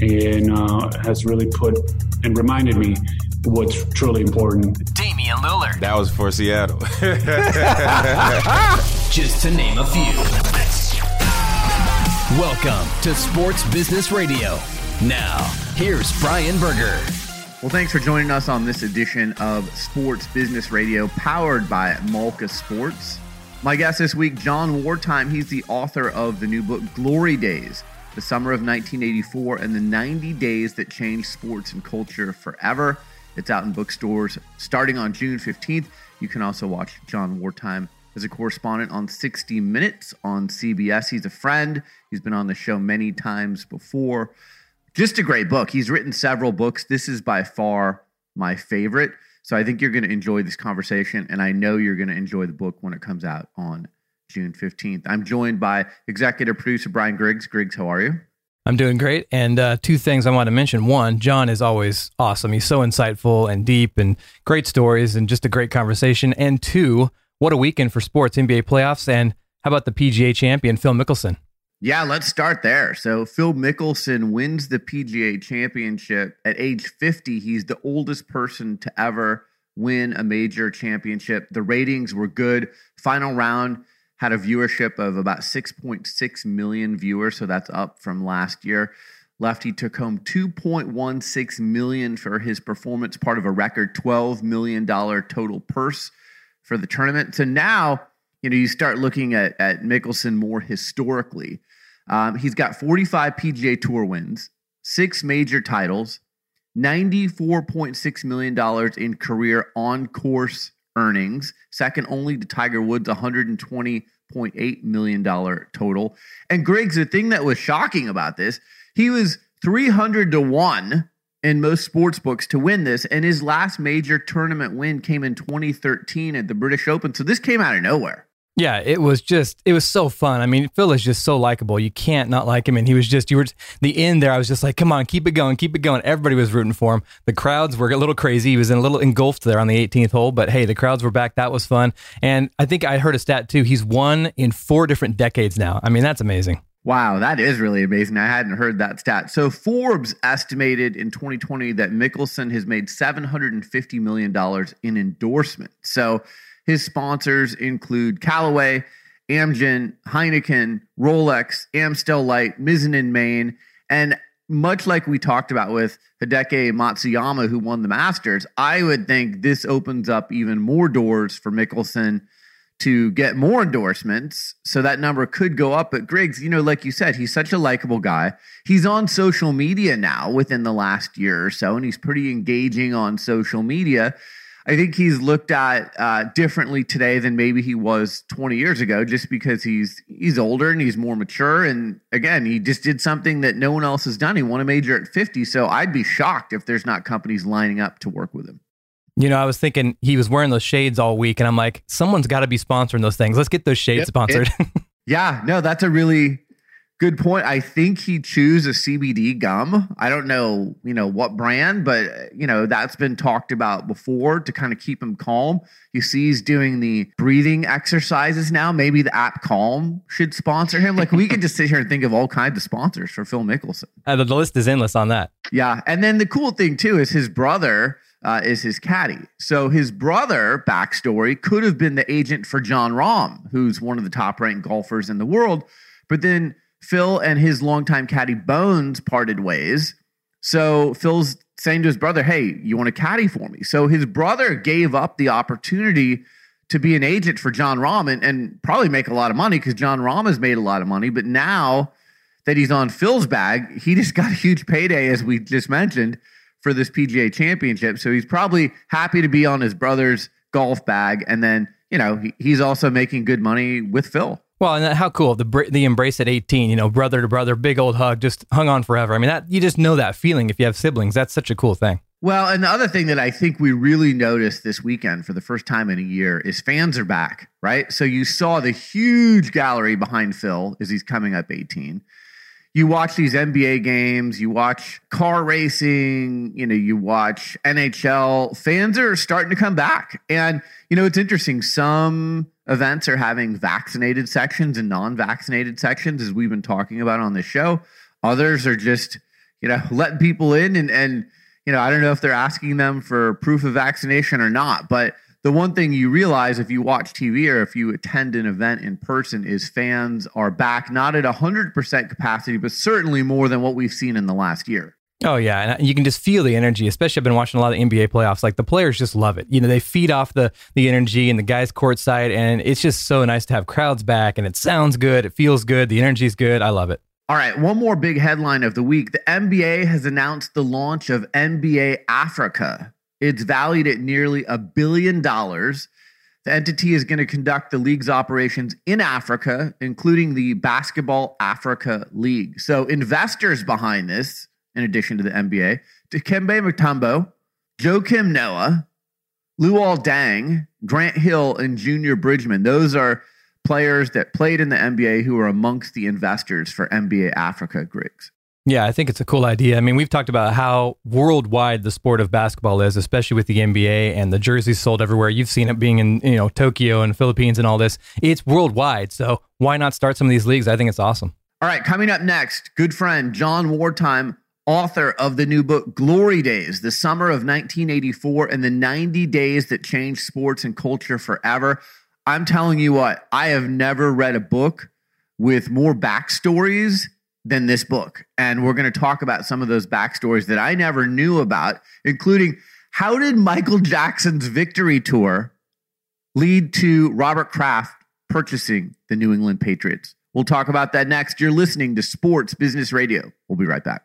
and uh, has really put and reminded me what's truly important. Damian Lillard. That was for Seattle. Just to name a few. Welcome to Sports Business Radio. Now, here's Brian Berger. Well, thanks for joining us on this edition of Sports Business Radio, powered by Malka Sports. My guest this week, John Wertheim. He's the author of the new book, Glory Days The Summer of 1984 and the 90 Days That Changed Sports and Culture Forever. It's out in bookstores starting on June 15th. You can also watch John Wertheim as a correspondent on 60 Minutes on CBS. He's a friend, he's been on the show many times before. Just a great book. He's written several books. This is by far my favorite. So I think you're going to enjoy this conversation, and I know you're going to enjoy the book when it comes out on June 15th. I'm joined by executive producer Brian Griggs. Griggs, how are you? I'm doing great. And uh, two things I want to mention. One, John is always awesome. He's so insightful and deep and great stories and just a great conversation. And two, what a weekend for sports, NBA playoffs. And how about the PGA champion, Phil Mickelson? Yeah, let's start there. So Phil Mickelson wins the PGA championship at age 50. He's the oldest person to ever win a major championship. The ratings were good. Final round had a viewership of about 6.6 million viewers, so that's up from last year. Lefty took home 2.16 million for his performance, part of a record 12 million dollar total purse for the tournament. So now, you know, you start looking at at Mickelson more historically. Um, he's got 45 PGA Tour wins, six major titles, $94.6 million in career on course earnings, second only to Tiger Woods, $120.8 million total. And Griggs, the thing that was shocking about this, he was 300 to 1 in most sports books to win this. And his last major tournament win came in 2013 at the British Open. So this came out of nowhere. Yeah, it was just, it was so fun. I mean, Phil is just so likable. You can't not like him. And he was just, you were, the end there, I was just like, come on, keep it going, keep it going. Everybody was rooting for him. The crowds were a little crazy. He was in a little engulfed there on the 18th hole, but hey, the crowds were back. That was fun. And I think I heard a stat too. He's won in four different decades now. I mean, that's amazing. Wow, that is really amazing. I hadn't heard that stat. So Forbes estimated in 2020 that Mickelson has made $750 million in endorsements. So his sponsors include Callaway, Amgen, Heineken, Rolex, Amstel Light, Mizzen and Main, and much like we talked about with Hideki Matsuyama, who won the Masters, I would think this opens up even more doors for Mickelson to get more endorsements. So that number could go up. But Griggs, you know, like you said, he's such a likable guy. He's on social media now within the last year or so, and he's pretty engaging on social media. I think he's looked at uh, differently today than maybe he was 20 years ago, just because he's he's older and he's more mature. And again, he just did something that no one else has done. He won a major at 50, so I'd be shocked if there's not companies lining up to work with him. You know, I was thinking he was wearing those shades all week, and I'm like, someone's got to be sponsoring those things. Let's get those shades Yep, sponsored. Yeah, no, that's a really good point. I think he chews a CBD gum. I don't know, you know, what brand, but you know, that's been talked about before to kind of keep him calm. You see he's doing the breathing exercises now. Maybe the app Calm should sponsor him. Like we could just sit here and think of all kinds of sponsors for Phil Mickelson. Uh, the the list is endless on that. Yeah. And then the cool thing too is his brother uh, is his caddy. So his brother, backstory, could have been the agent for Jon Rahm, who's one of the top ranked golfers in the world. But then Phil and his longtime caddy Bones parted ways. So Phil's saying to his brother, Hey, you want a caddy for me? So his brother gave up the opportunity to be an agent for Jon Rahm and, and probably make a lot of money because Jon Rahm has made a lot of money. But now that he's on Phil's bag, he just got a huge payday, as we just mentioned, for this PGA championship. So he's probably happy to be on his brother's golf bag. And then, you know, he, he's also making good money with Phil. Well, and how cool the the embrace at 18, you know, brother to brother, big old hug, just hung on forever. I mean, that you just know that feeling if you have siblings. That's such a cool thing. Well, and the other thing that I think we really noticed this weekend for the first time in a year is fans are back, right? So you saw the huge gallery behind Phil as he's coming up 18 you watch these NBA games, you watch car racing, you know, you watch NHL, fans are starting to come back. And, you know, it's interesting. Some events are having vaccinated sections and non vaccinated sections, as we've been talking about on the show. Others are just, you know, letting people in and, and, you know, I don't know if they're asking them for proof of vaccination or not, but the one thing you realize if you watch TV or if you attend an event in person is fans are back, not at 100% capacity, but certainly more than what we've seen in the last year. Oh yeah, and you can just feel the energy. Especially, I've been watching a lot of NBA playoffs. Like the players just love it. You know, they feed off the the energy and the guys courtside, and it's just so nice to have crowds back. And it sounds good, it feels good, the energy's good. I love it. All right, one more big headline of the week: the NBA has announced the launch of NBA Africa. It's valued at nearly a billion dollars. The entity is going to conduct the league's operations in Africa, including the Basketball Africa League. So, investors behind this, in addition to the NBA, Dikembe Mutombo, Joakim Noah, Luol Deng, Grant Hill, and Junior Bridgman. Those are players that played in the NBA who are amongst the investors for NBA Africa Griggs. Yeah, I think it's a cool idea. I mean, we've talked about how worldwide the sport of basketball is, especially with the NBA and the jerseys sold everywhere. You've seen it being in, you know, Tokyo and Philippines and all this. It's worldwide. So why not start some of these leagues? I think it's awesome. All right, coming up next, good friend John Wertheim, author of the new book Glory Days, the summer of 1984 and the 90 days that changed sports and culture forever. I'm telling you what, I have never read a book with more backstories than this book. And we're going to talk about some of those backstories that I never knew about, including how did Michael Jackson's victory tour lead to Robert Kraft purchasing the New England Patriots? We'll talk about that next. You're listening to Sports Business Radio. We'll be right back.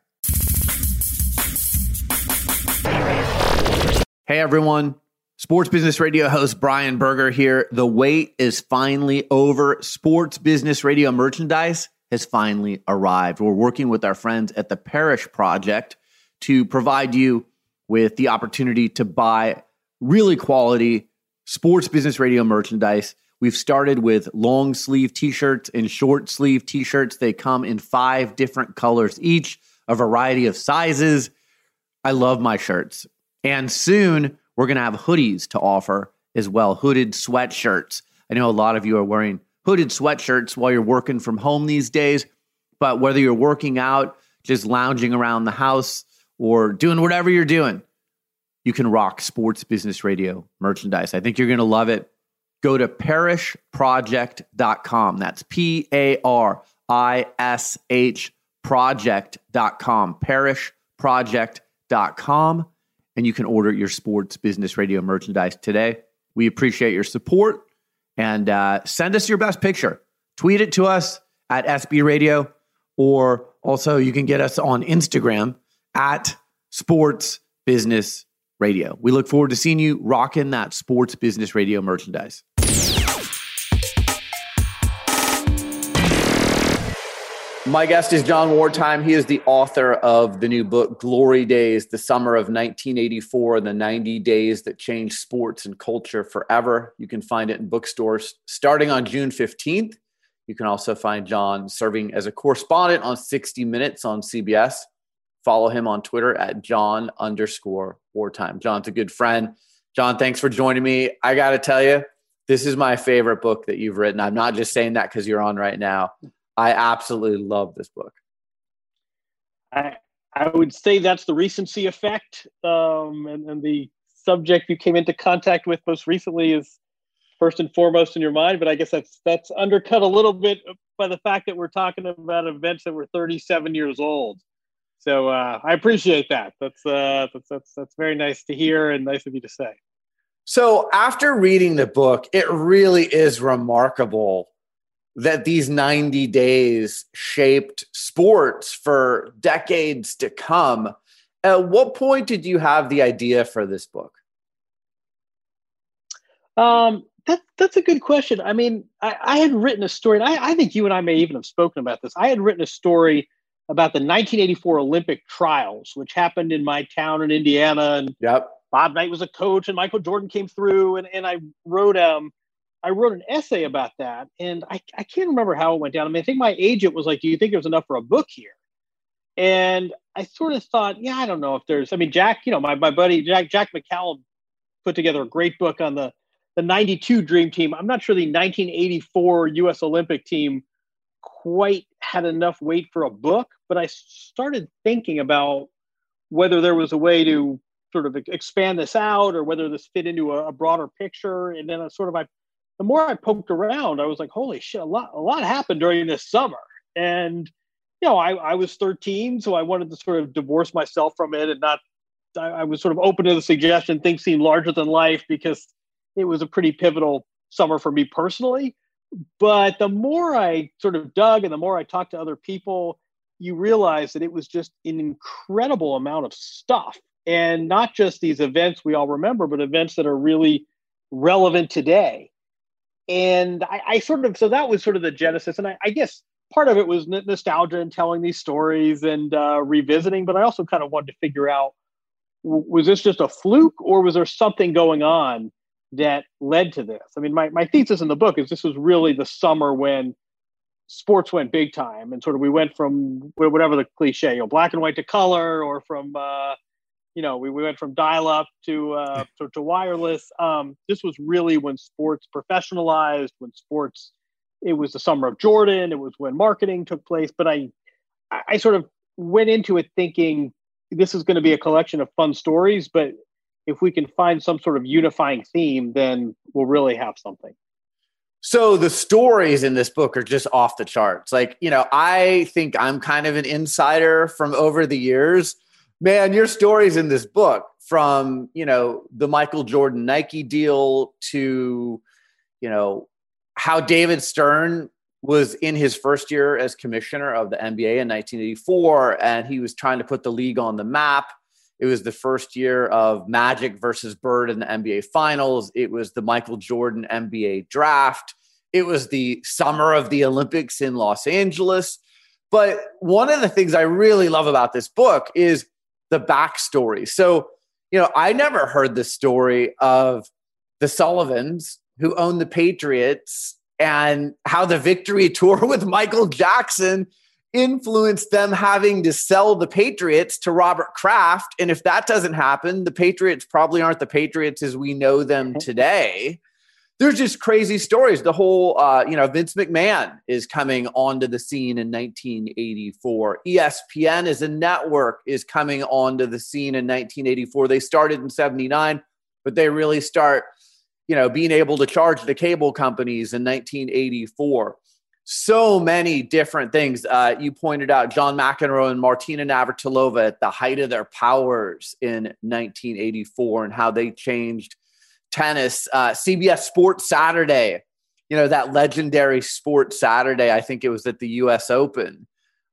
Hey, everyone. Sports Business Radio host Brian Berger here. The wait is finally over. Sports Business Radio merchandise has finally arrived. We're working with our friends at the Parish Project to provide you with the opportunity to buy really quality sports business radio merchandise. We've started with long sleeve t shirts and short sleeve t shirts. They come in five different colors each, a variety of sizes. I love my shirts. And soon we're going to have hoodies to offer as well, hooded sweatshirts. I know a lot of you are wearing hooded sweatshirts while you're working from home these days. But whether you're working out, just lounging around the house, or doing whatever you're doing, you can rock sports business radio merchandise. I think you're going to love it. Go to parishproject.com. That's P A R I S H project.com. Parishproject.com. And you can order your sports business radio merchandise today. We appreciate your support and uh, send us your best picture. Tweet it to us at SB Radio, or also you can get us on Instagram at Sports Business Radio. We look forward to seeing you rocking that Sports Business Radio merchandise. My guest is John Wertheim. He is the author of the new book, Glory Days, the summer of 1984, and the 90 days that changed sports and culture forever. You can find it in bookstores starting on June 15th. You can also find John serving as a correspondent on 60 Minutes on CBS. Follow him on Twitter at Jon underscore Wertheim. Jon's a good friend. John, thanks for joining me. I got to tell you, this is my favorite book that you've written. I'm not just saying that because you're on right now. I absolutely love this book. I I would say that's the recency effect, um, and, and the subject you came into contact with most recently is first and foremost in your mind. But I guess that's that's undercut a little bit by the fact that we're talking about events that were 37 years old. So uh, I appreciate that. That's, uh, that's that's that's very nice to hear and nice of you to say. So after reading the book, it really is remarkable that these 90 days shaped sports for decades to come. At what point did you have the idea for this book? Um, that, that's a good question. I mean, I, I had written a story, and I, I, think you and I may even have spoken about this. I had written a story about the 1984 Olympic trials, which happened in my town in Indiana. And yep. Bob Knight was a coach, and Michael Jordan came through, and, and I wrote um I wrote an essay about that, and I, I can't remember how it went down. I mean, I think my agent was like, "Do you think there's enough for a book here?" And I sort of thought, yeah, I don't know if there's. I mean, Jack, you know, my my buddy Jack Jack McCallum put together a great book on the the 92 dream team. I'm not sure the 1984 US Olympic team quite had enough weight for a book, but I started thinking about whether there was a way to sort of expand this out or whether this fit into a, a broader picture. And then I sort of, I, the more I poked around, I was like, holy shit, a lot, a lot happened during this summer. And, you know, I, I was 13, so I wanted to sort of divorce myself from it and not, I, I was sort of open to the suggestion things seemed larger than life because it was a pretty pivotal summer for me personally. But the more I sort of dug and the more I talked to other people, you realize that it was just an incredible amount of stuff. And not just these events we all remember, but events that are really relevant today. And I, I sort of, so that was sort of the genesis. And I, I guess part of it was nostalgia and telling these stories and uh, revisiting, but I also kind of wanted to figure out was this just a fluke or was there something going on that led to this. I mean, my, my thesis in the book is this was really the summer when sports went big time and sort of we went from whatever the cliche, you know, black and white to color or from, uh, you know, we, we went from dial up to, uh, to, to wireless. Um, this was really when sports professionalized, when sports, it was the summer of Jordan. It was when marketing took place. But I, I sort of went into it thinking this is going to be a collection of fun stories, but if we can find some sort of unifying theme, then we'll really have something. So the stories in this book are just off the charts. Like, you know, I think I'm kind of an insider from over the years. Man, your stories in this book from, you know, the Michael Jordan Nike deal to, you know, how David Stern was in his first year as commissioner of the NBA in 1984 and he was trying to put the league on the map it was the first year of Magic versus Bird in the NBA Finals. It was the Michael Jordan NBA draft. It was the summer of the Olympics in Los Angeles. But one of the things I really love about this book is the backstory. So, you know, I never heard the story of the Sullivans who owned the Patriots and how the victory tour with Michael Jackson influenced them having to sell the Patriots to Robert Kraft. And if that doesn't happen, the Patriots probably aren't the Patriots as we know them today. There's just crazy stories. The whole, uh, you know, Vince McMahon is coming onto the scene in 1984. ESPN as a network is coming onto the scene in 1984. They started in 79, but they really start, you know, being able to charge the cable companies in 1984 so many different things. Uh, you pointed out John McEnroe and Martina Navratilova at the height of their powers in 1984 and how they changed tennis. Uh, CBS Sports Saturday, you know, that legendary Sports Saturday, I think it was at the US Open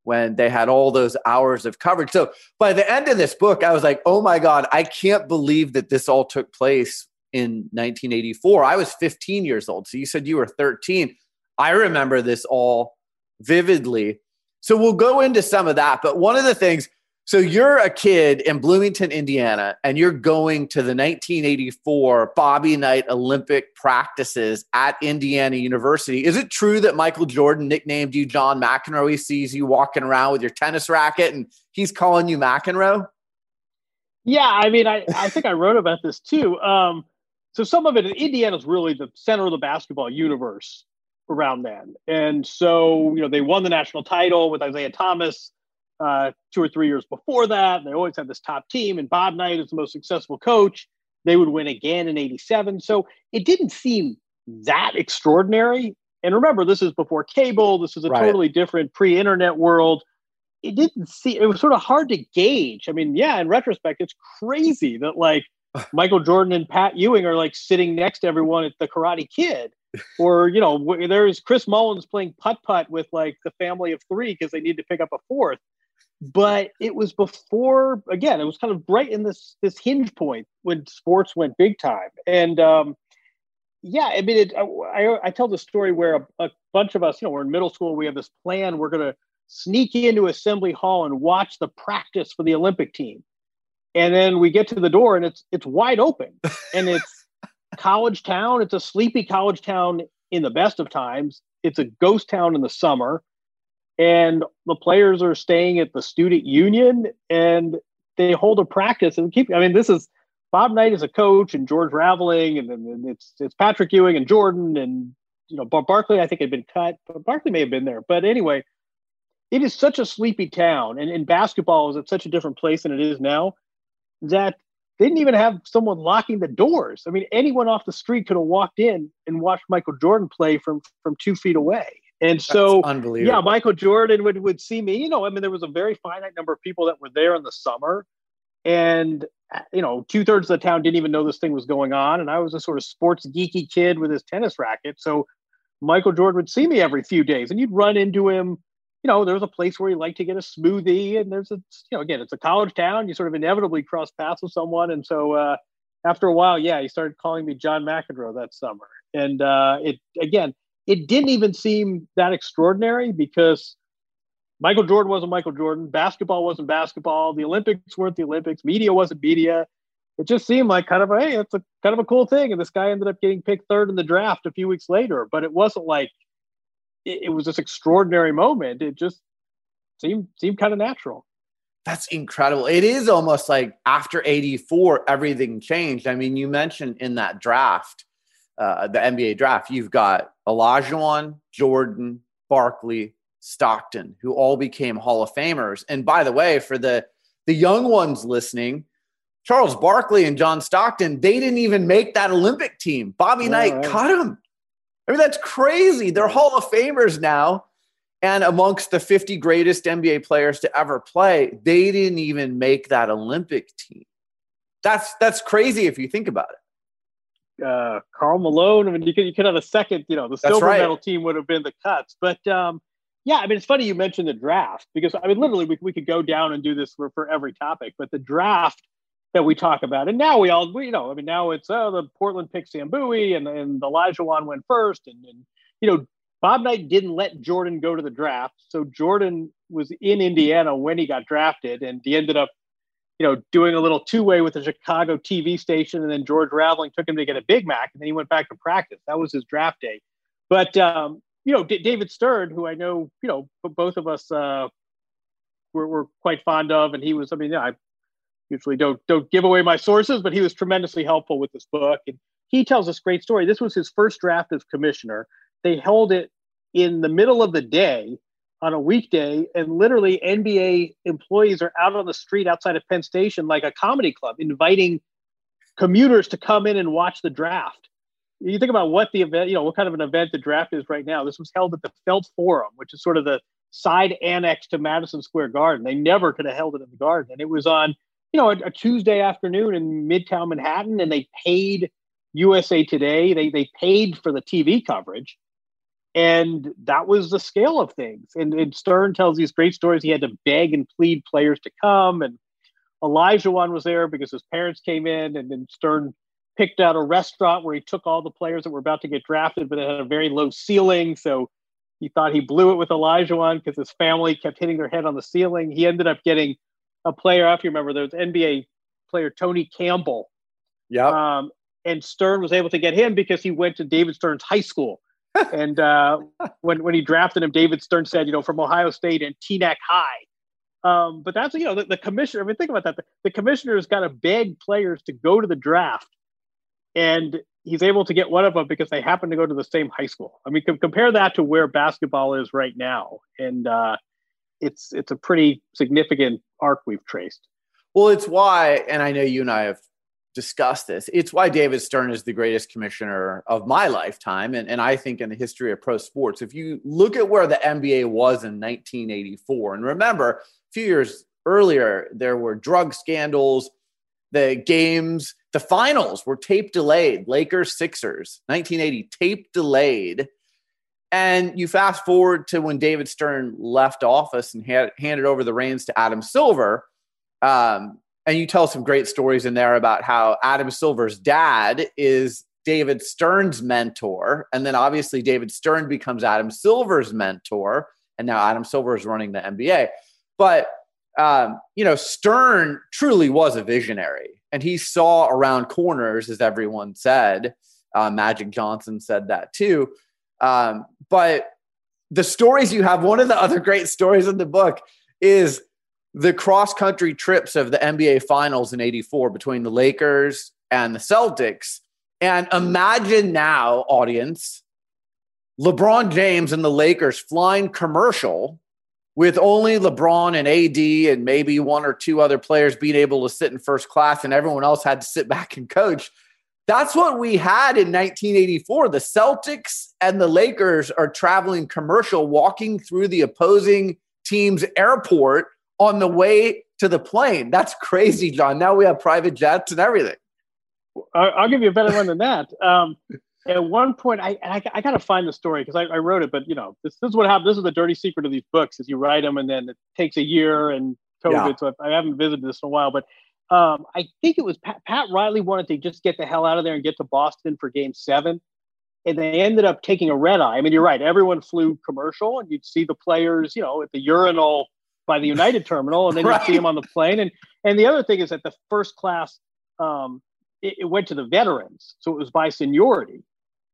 when they had all those hours of coverage. So by the end of this book, I was like, oh my God, I can't believe that this all took place in 1984. I was 15 years old. So you said you were 13. I remember this all vividly. So we'll go into some of that. But one of the things, so you're a kid in Bloomington, Indiana, and you're going to the 1984 Bobby Knight Olympic practices at Indiana University. Is it true that Michael Jordan nicknamed you John McEnroe? He sees you walking around with your tennis racket and he's calling you McEnroe? Yeah, I mean, I, I think I wrote about this too. Um, so some of it, in Indiana's really the center of the basketball universe around then. And so, you know, they won the national title with Isiah Thomas uh, two or three years before that. They always had this top team, and Bob Knight is the most successful coach. They would win again in 87. So it didn't seem that extraordinary. And remember, this is before cable. This is a right. totally different pre internet world. it didn't see it was sort of hard to gauge. I mean, yeah, in retrospect, it's crazy that like Michael Jordan and Pat Ewing are like sitting next to everyone at the Karate Kid, or you know, there's Chris Mullins playing putt putt with like the family of three because they need to pick up a fourth. But it was before again, it was kind of right in this this hinge point when sports went big time, and um, yeah, I mean, it, I, I tell the story where a, a bunch of us, you know, we're in middle school, we have this plan, we're going to sneak into assembly hall and watch the practice for the Olympic team. And then we get to the door and it's it's wide open. And it's college town. It's a sleepy college town in the best of times. It's a ghost town in the summer. And the players are staying at the student union and they hold a practice and keep I mean, this is Bob Knight is a coach and George Raveling and then it's it's Patrick Ewing and Jordan and you know Barkley I think had been cut, but Barkley may have been there. But anyway, it is such a sleepy town, and, and basketball is at such a different place than it is now that they didn't even have someone locking the doors. I mean, anyone off the street could have walked in and watched Michael Jordan play from from two feet away. And so, unbelievable. yeah, Michael Jordan would, would see me. You know, I mean, there was a very finite number of people that were there in the summer. And, you know, two thirds of the town didn't even know this thing was going on. And I was a sort of sports geeky kid with his tennis racket. So Michael Jordan would see me every few days and you'd run into him you know, there was a place where he liked to get a smoothie, and there's a, you know, again, it's a college town. You sort of inevitably cross paths with someone, and so uh, after a while, yeah, he started calling me John McEnroe that summer, and uh, it again, it didn't even seem that extraordinary because Michael Jordan wasn't Michael Jordan, basketball wasn't basketball, the Olympics weren't the Olympics, media wasn't media. It just seemed like kind of a hey, it's a kind of a cool thing, and this guy ended up getting picked third in the draft a few weeks later, but it wasn't like it, it was this extraordinary moment. It just seemed seemed kind of natural. That's incredible. It is almost like after 84, everything changed. I mean, you mentioned in that draft, uh, the NBA draft, you've got Olajuwon, Jordan, Barkley, Stockton, who all became Hall of Famers. And by the way, for the the young ones listening, Charles Barkley and John Stockton, they didn't even make that Olympic team. Bobby Knight right. cut them. I mean, that's crazy. They're Hall of Famers now. And amongst the 50 greatest NBA players to ever play, they didn't even make that Olympic team. That's that's crazy if you think about it. Uh, Karl Malone. I mean, you could you could have a second. You know, the silver right. medal team would have been the cuts. But um, yeah, I mean, it's funny you mentioned the draft because I mean, literally, we we could go down and do this for for every topic. But the draft that we talk about. And now we all, we, you know, I mean, now it's oh, the Portland picked Sam Bowie and and Olajuwon went first, and and you know, Bob Knight didn't let Jordan go to the draft, so Jordan was in Indiana when he got drafted, and he ended up, you know, doing a little two way with the Chicago TV station, and then George Raveling took him to get a Big Mac, and then he went back to practice. That was his draft day. But um, you know, D- David Stern, who I know, you know, both of us uh, were, were quite fond of, and he was, I mean, yeah, I usually don't don't give away my sources, but he was tremendously helpful with this book. And he tells this great story. This was his first draft as commissioner. They held it in the middle of the day on a weekday, and literally NBA employees are out on the street outside of Penn Station like a comedy club, inviting commuters to come in and watch the draft. You think about what the event, you know, what kind of an event the draft is right now. This was held at the Felt Forum, which is sort of the side annex to Madison Square Garden. They never could have held it in the garden. And it was on you know, a, a, Tuesday afternoon in Midtown Manhattan, and they paid USA Today. They they paid for the TV coverage, and that was the scale of things. And, and Stern tells these great stories. He had to beg and plead players to come, and Olajuwon was there because his parents came in, and then Stern picked out a restaurant where he took all the players that were about to get drafted, but it had a very low ceiling, so he thought he blew it with Olajuwon because his family kept hitting their head on the ceiling. He ended up getting a player, if you remember, there was NBA player Tony Campbell. Yeah. Um, and Stern was able to get him because he went to David Stern's high school. And uh, when when he drafted him, David Stern said, you know, from Ohio State and Teaneck High. Um, but that's you know the, the commissioner. I mean, think about that. The, the commissioner's got to beg players to go to the draft, and he's able to get one of them because they happen to go to the same high school. I mean, compare that to where basketball is right now, and uh, it's it's a pretty significant arc we've traced. Well, it's why, and I know you and I have discuss this. It's why David Stern is the greatest commissioner of my lifetime, and, and I think in the history of pro sports. If you look at where the NBA was in 1984, and remember, a few years earlier, there were drug scandals, the games, the finals were tape delayed. Lakers, Sixers, 1980, tape delayed. And you fast forward to when David Stern left office and had, handed over the reins to Adam Silver. Um, and you tell some great stories in there about how Adam Silver's dad is David Stern's mentor. And then obviously David Stern becomes Adam Silver's mentor. And now Adam Silver is running the NBA. But, um, you know, Stern truly was a visionary and he saw around corners, as everyone said. Uh, Magic Johnson said that too. Um, but the stories you have, one of the other great stories in the book is the cross country trips of the NBA finals in 84 between the Lakers and the Celtics. And imagine now, audience, LeBron James and the Lakers flying commercial with only LeBron and AD and maybe one or two other players being able to sit in first class and everyone else had to sit back and coach. That's what we had in 1984. The Celtics and the Lakers are traveling commercial, walking through the opposing team's airport on the way to the plane. That's crazy, John. Now we have private jets and everything. I'll give you a better one than that. Um, at one point, I I, I got to find the story because I, I, wrote it, but you know, this, this, is what happened. This is the dirty secret of these books: is you write them and then it takes a year and COVID. Yeah. So I haven't visited this in a while, but um, I think it was Pat, Pat Riley wanted to just get the hell out of there and get to Boston for Game Seven, and they ended up taking a red eye. I mean, you're right; everyone flew commercial, and you'd see the players, you know, at the urinal by the United terminal, and then right. you see them on the plane. And and the other thing is that the first class um, it, it, went to the veterans, so it was by seniority.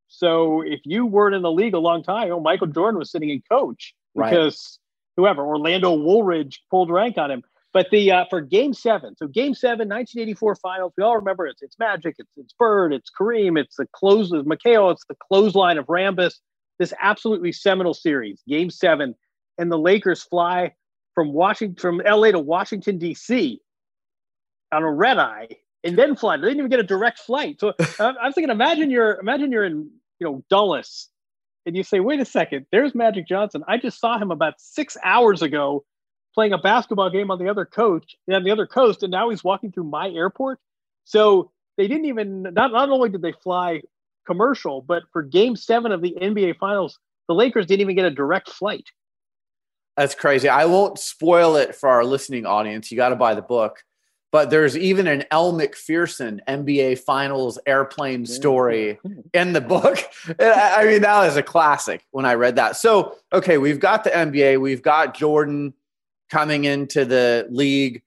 So if you weren't in the league a long time, know, Michael Jordan was sitting in coach because right. whoever Orlando Woolridge pulled rank on him. But the uh, for Game Seven, so Game Seven, 1984 Finals, we all remember it's it's Magic, it's it's Bird, it's Kareem, it's the close of McHale, it's the clothesline of Rambis. This absolutely seminal series, Game Seven, and the Lakers fly from Washington, from LA to Washington D.C. on a red eye, and then fly. They didn't even get a direct flight. So I'm thinking, imagine you're imagine you're in you know Dulles, and you say, wait a second, there's Magic Johnson. I just saw him about six hours ago playing a basketball game on the other coast on the other coast, and now he's walking through my airport. So they didn't even not not only did they fly commercial, but for Game Seven of the NBA Finals, the Lakers didn't even get a direct flight. That's crazy. I won't spoil it for our listening audience. You got to buy the book. But there's even an Elle Macpherson NBA Finals airplane story in the book. I mean, that was a classic when I read that. So, okay, we've got the NBA, we've got Jordan coming into the league.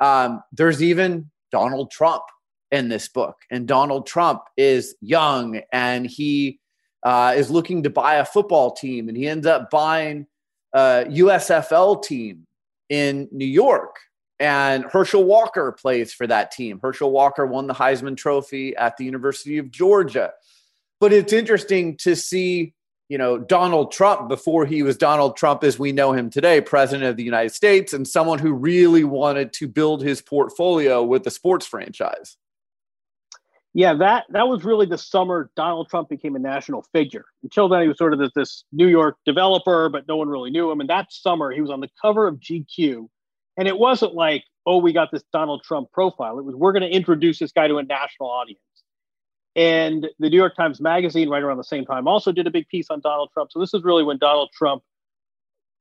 Um, there's even Donald Trump in this book, and Donald Trump is young and he uh, is looking to buy a football team, and he ends up buying uh, USFL team in New York. And Herschel Walker plays for that team. Herschel Walker won the Heisman Trophy at the University of Georgia. But it's interesting to see, you know, Donald Trump before he was Donald Trump as we know him today, president of the United States, and someone who really wanted to build his portfolio with the sports franchise. Yeah, that that was really the summer Donald Trump became a national figure. Until then, he was sort of this, this New York developer, but no one really knew him. And that summer, he was on the cover of GQ, and it wasn't like, oh, we got this Donald Trump profile. It was we're going to introduce this guy to a national audience. And the New York Times Magazine, right around the same time, also did a big piece on Donald Trump. So this is really when Donald Trump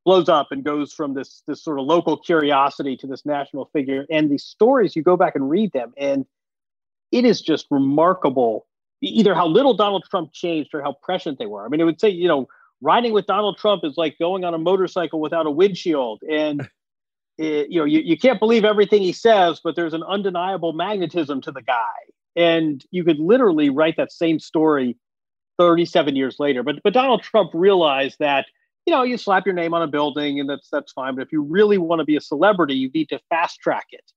blows up and goes from this this sort of local curiosity to this national figure. And these stories, you go back and read them, and it is just remarkable either how little Donald Trump changed or how prescient they were. I mean, it would say, you know, riding with Donald Trump is like going on a motorcycle without a windshield. And, it, you know, you, you can't believe everything he says, but there's an undeniable magnetism to the guy. And you could literally write that same story 37 years later. But, but Donald Trump realized that, you know, you slap your name on a building and that's, that's fine. But if you really want to be a celebrity, you need to fast track it.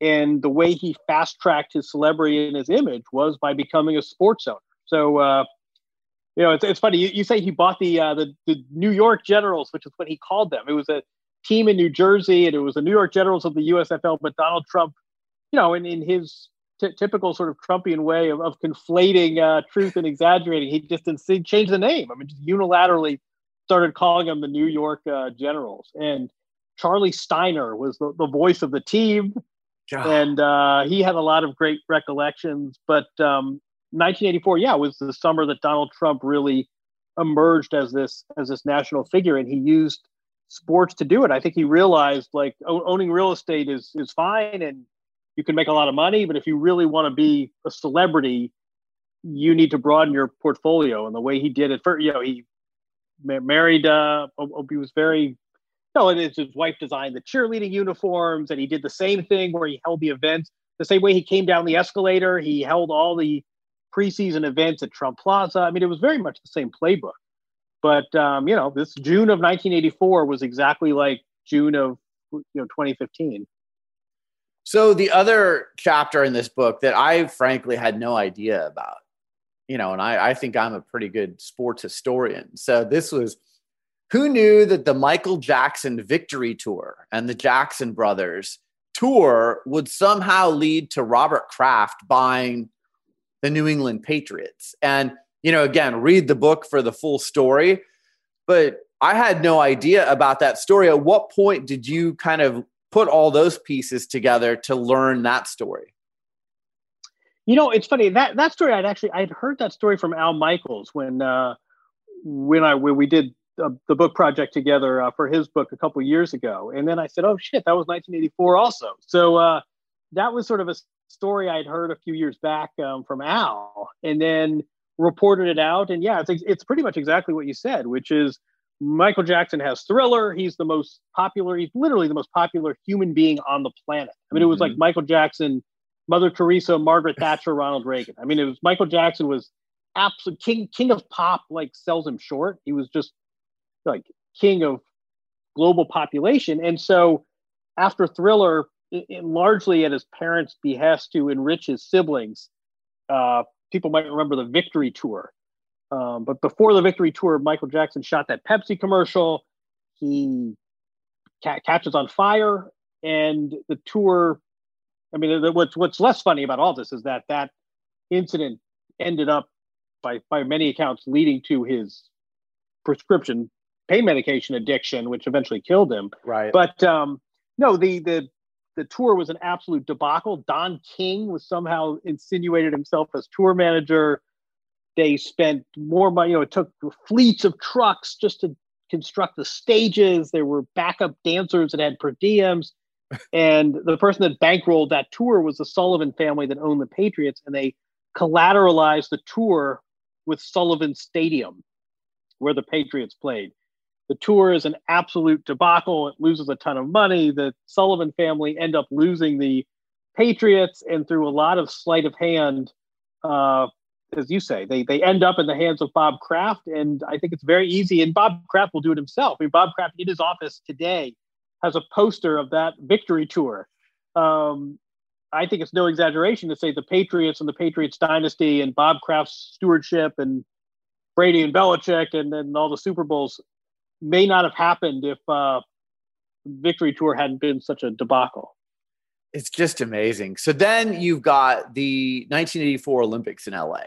And the way he fast tracked his celebrity and his image was by becoming a sports owner. So, uh, you know, it's, it's funny. You, you say he bought the, uh, the the New York Generals, which is what he called them. It was a team in New Jersey, and it was the New York Generals of the USFL. But Donald Trump, you know, in, in his t- typical sort of Trumpian way of, of conflating uh, truth and exaggerating. He just didn't change the name. I mean, just unilaterally started calling them the New York uh, Generals. And Charlie Steiner was the, the voice of the team. God. And uh, he had a lot of great recollections. But um, 1984, yeah, was the summer that Donald Trump really emerged as this as this national figure, and he used sports to do it. I think he realized like owning real estate is is fine, and you can make a lot of money, but if you really want to be a celebrity, you need to broaden your portfolio. And the way he did it, for you know, he married. Uh, he was very. No, and his wife designed the cheerleading uniforms, and he did the same thing where he held the events the same way he came down the escalator. He held all the preseason events at Trump Plaza. I mean, it was very much the same playbook. But um, you know, this June of 1984 was exactly like June of you know 2015. So the other chapter in this book that I frankly had no idea about, you know, and I, I think I'm a pretty good sports historian. So this was who knew that the Michael Jackson Victory Tour and the Jackson Brothers tour would somehow lead to Robert Kraft buying the New England Patriots. And, you know, again, read the book for the full story. But I had no idea about that story. At what point did you kind of put all those pieces together to learn that story? You know, it's funny that that story. I'd actually I'd heard that story from Al Michaels when uh, when I when we did uh, the book project together uh, for his book a couple years ago, and then I said, "Oh shit, that was 1984 also." So uh, that was sort of a story I'd heard a few years back um, from Al, and then reported it out. And yeah, it's it's pretty much exactly what you said, which is Michael Jackson has Thriller. He's the most popular. He's literally the most popular human being on the planet. I mean, it was like mm-hmm. Michael Jackson, Mother Teresa, Margaret Thatcher, Ronald Reagan. I mean, it was Michael Jackson was absolute king, king of pop. Like sells him short. He was just like king of global population. And so after Thriller, it, it largely at his parents' behest to enrich his siblings, uh, people might remember the Victory Tour um, but before the victory tour, Michael Jackson shot that Pepsi commercial. He ca- catches on fire, and the tour. I mean, what's what's less funny about all this is that that incident ended up, by by many accounts, leading to his prescription pain medication addiction, which eventually killed him. Right. But um, no, the the the tour was an absolute debacle. Don King was somehow insinuated himself as tour manager. They spent more money. You know, it took fleets of trucks just to construct the stages. There were backup dancers that had per diems. and the person that bankrolled that tour was the Sullivan family that owned the Patriots, and they collateralized the tour with Sullivan Stadium, where the Patriots played. The tour is an absolute debacle. It loses a ton of money. The Sullivan family end up losing the Patriots, and through a lot of sleight of hand, uh, as you say, they they end up in the hands of Bob Kraft, and I think it's very easy. And Bob Kraft will do it himself. I mean, Bob Kraft in his office today has a poster of that victory tour. Um, I think it's no exaggeration to say the Patriots and the Patriots dynasty and Bob Kraft's stewardship and Brady and Belichick and then all the Super Bowls may not have happened if uh, victory tour hadn't been such a debacle it's just amazing. So then you've got the 1984 Olympics in LA.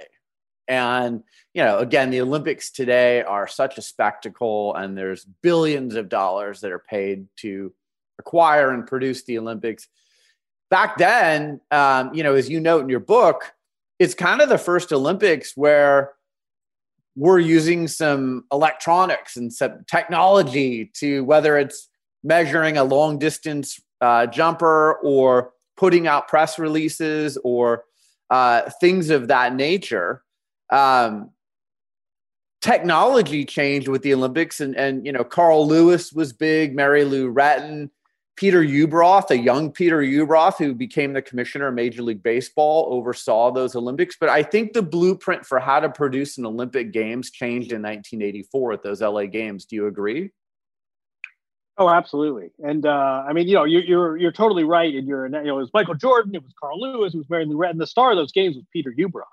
And, you know, again, the Olympics today are such a spectacle, and there's billions of dollars that are paid to acquire and produce the Olympics. Back then, um, you know, as you note in your book, it's kind of the first Olympics where we're using some electronics and some technology to whether it's measuring a long distance uh, jumper or putting out press releases or uh, things of that nature. Um, technology changed with the Olympics, and and you know Carl Lewis was big, Mary Lou Retton, Peter Ueberroth, a young Peter Ueberroth who became the commissioner of Major League Baseball, oversaw those Olympics. But I think the blueprint for how to produce an Olympic Games changed in 1984 at those LA Games. Do you agree? Oh, absolutely. And uh, I mean, you know, you're, you're you're totally right. And you're, you know, it was Michael Jordan, it was Carl Lewis, it was Mary Lou Retton. The star of those games was Peter Ueberroth.